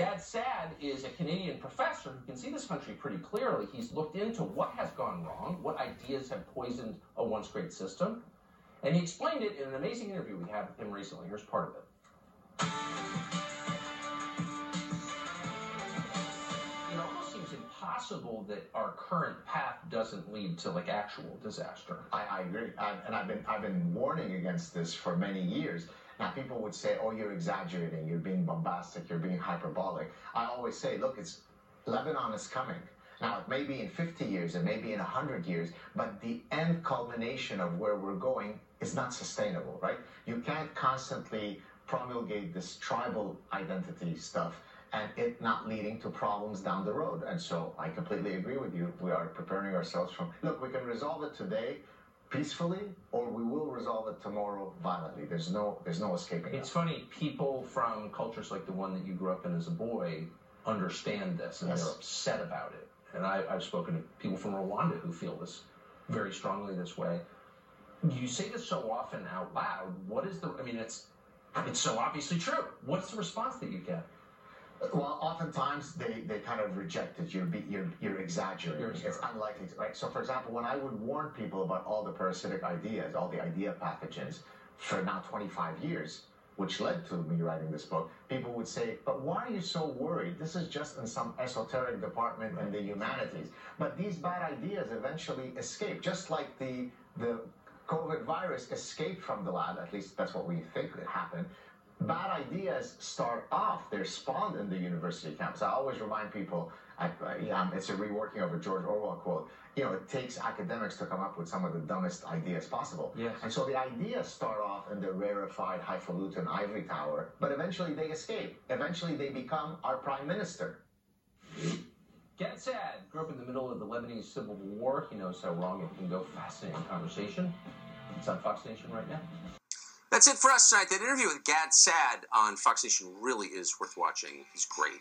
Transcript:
Gad Saad is a Canadian professor who can see this country pretty clearly. He's looked into what has gone wrong, what ideas have poisoned a once great system, and he explained it in an amazing interview we had with him recently. Here's part of it. It almost seems impossible that our current path doesn't lead to like actual disaster. I, I agree, I, and I've been I've been warning against this for many years. Now people would say, "Oh, you're exaggerating. You're being bombastic. You're being hyperbolic." I always say, "Look, it's Lebanon is coming." Now, it may be in 50 years, it may be in 100 years, but the end culmination of where we're going is not sustainable, right? You can't constantly promulgate this tribal identity stuff and it not leading to problems down the road. And so I completely agree with you. We are preparing ourselves from, look, we can resolve it today peacefully or we will resolve it tomorrow violently. There's no there's no escaping It's funny, people from cultures like the one that you grew up in as a boy understand this and Yes. they're upset about it. And I, I've spoken to people from Rwanda who feel this very strongly this way. You say this so often out loud. What is the? I mean, it's it's so obviously true. What's the response that you get? Well, oftentimes they, they kind of reject it. You're you're you're exaggerating. You're it's unlikely, to, right? So, for example, when I would warn people about all the parasitic ideas, all the idea pathogens, for now 25 years, which led to me writing this book, people would say, "But why are you so worried? This is just in some esoteric department in the humanities." But these bad ideas eventually escape, just like the the COVID virus escaped from the lab. At least that's what we think happened bad ideas start off, they're spawned in the university campus. I always remind people, I, um, it's a reworking of a George Orwell quote, you know, it takes academics to come up with some of the dumbest ideas possible. Yes. And so the ideas start off in the rarefied, highfalutin ivory tower, but eventually they escape. Eventually they become our prime minister. Gad Saad grew up in the middle of the Lebanese civil war. He knows how wrong it can go. Fascinating conversation. It's on Fox Nation right now. That's it for us tonight. That interview with Gad Saad on Fox Nation really is worth watching. He's great.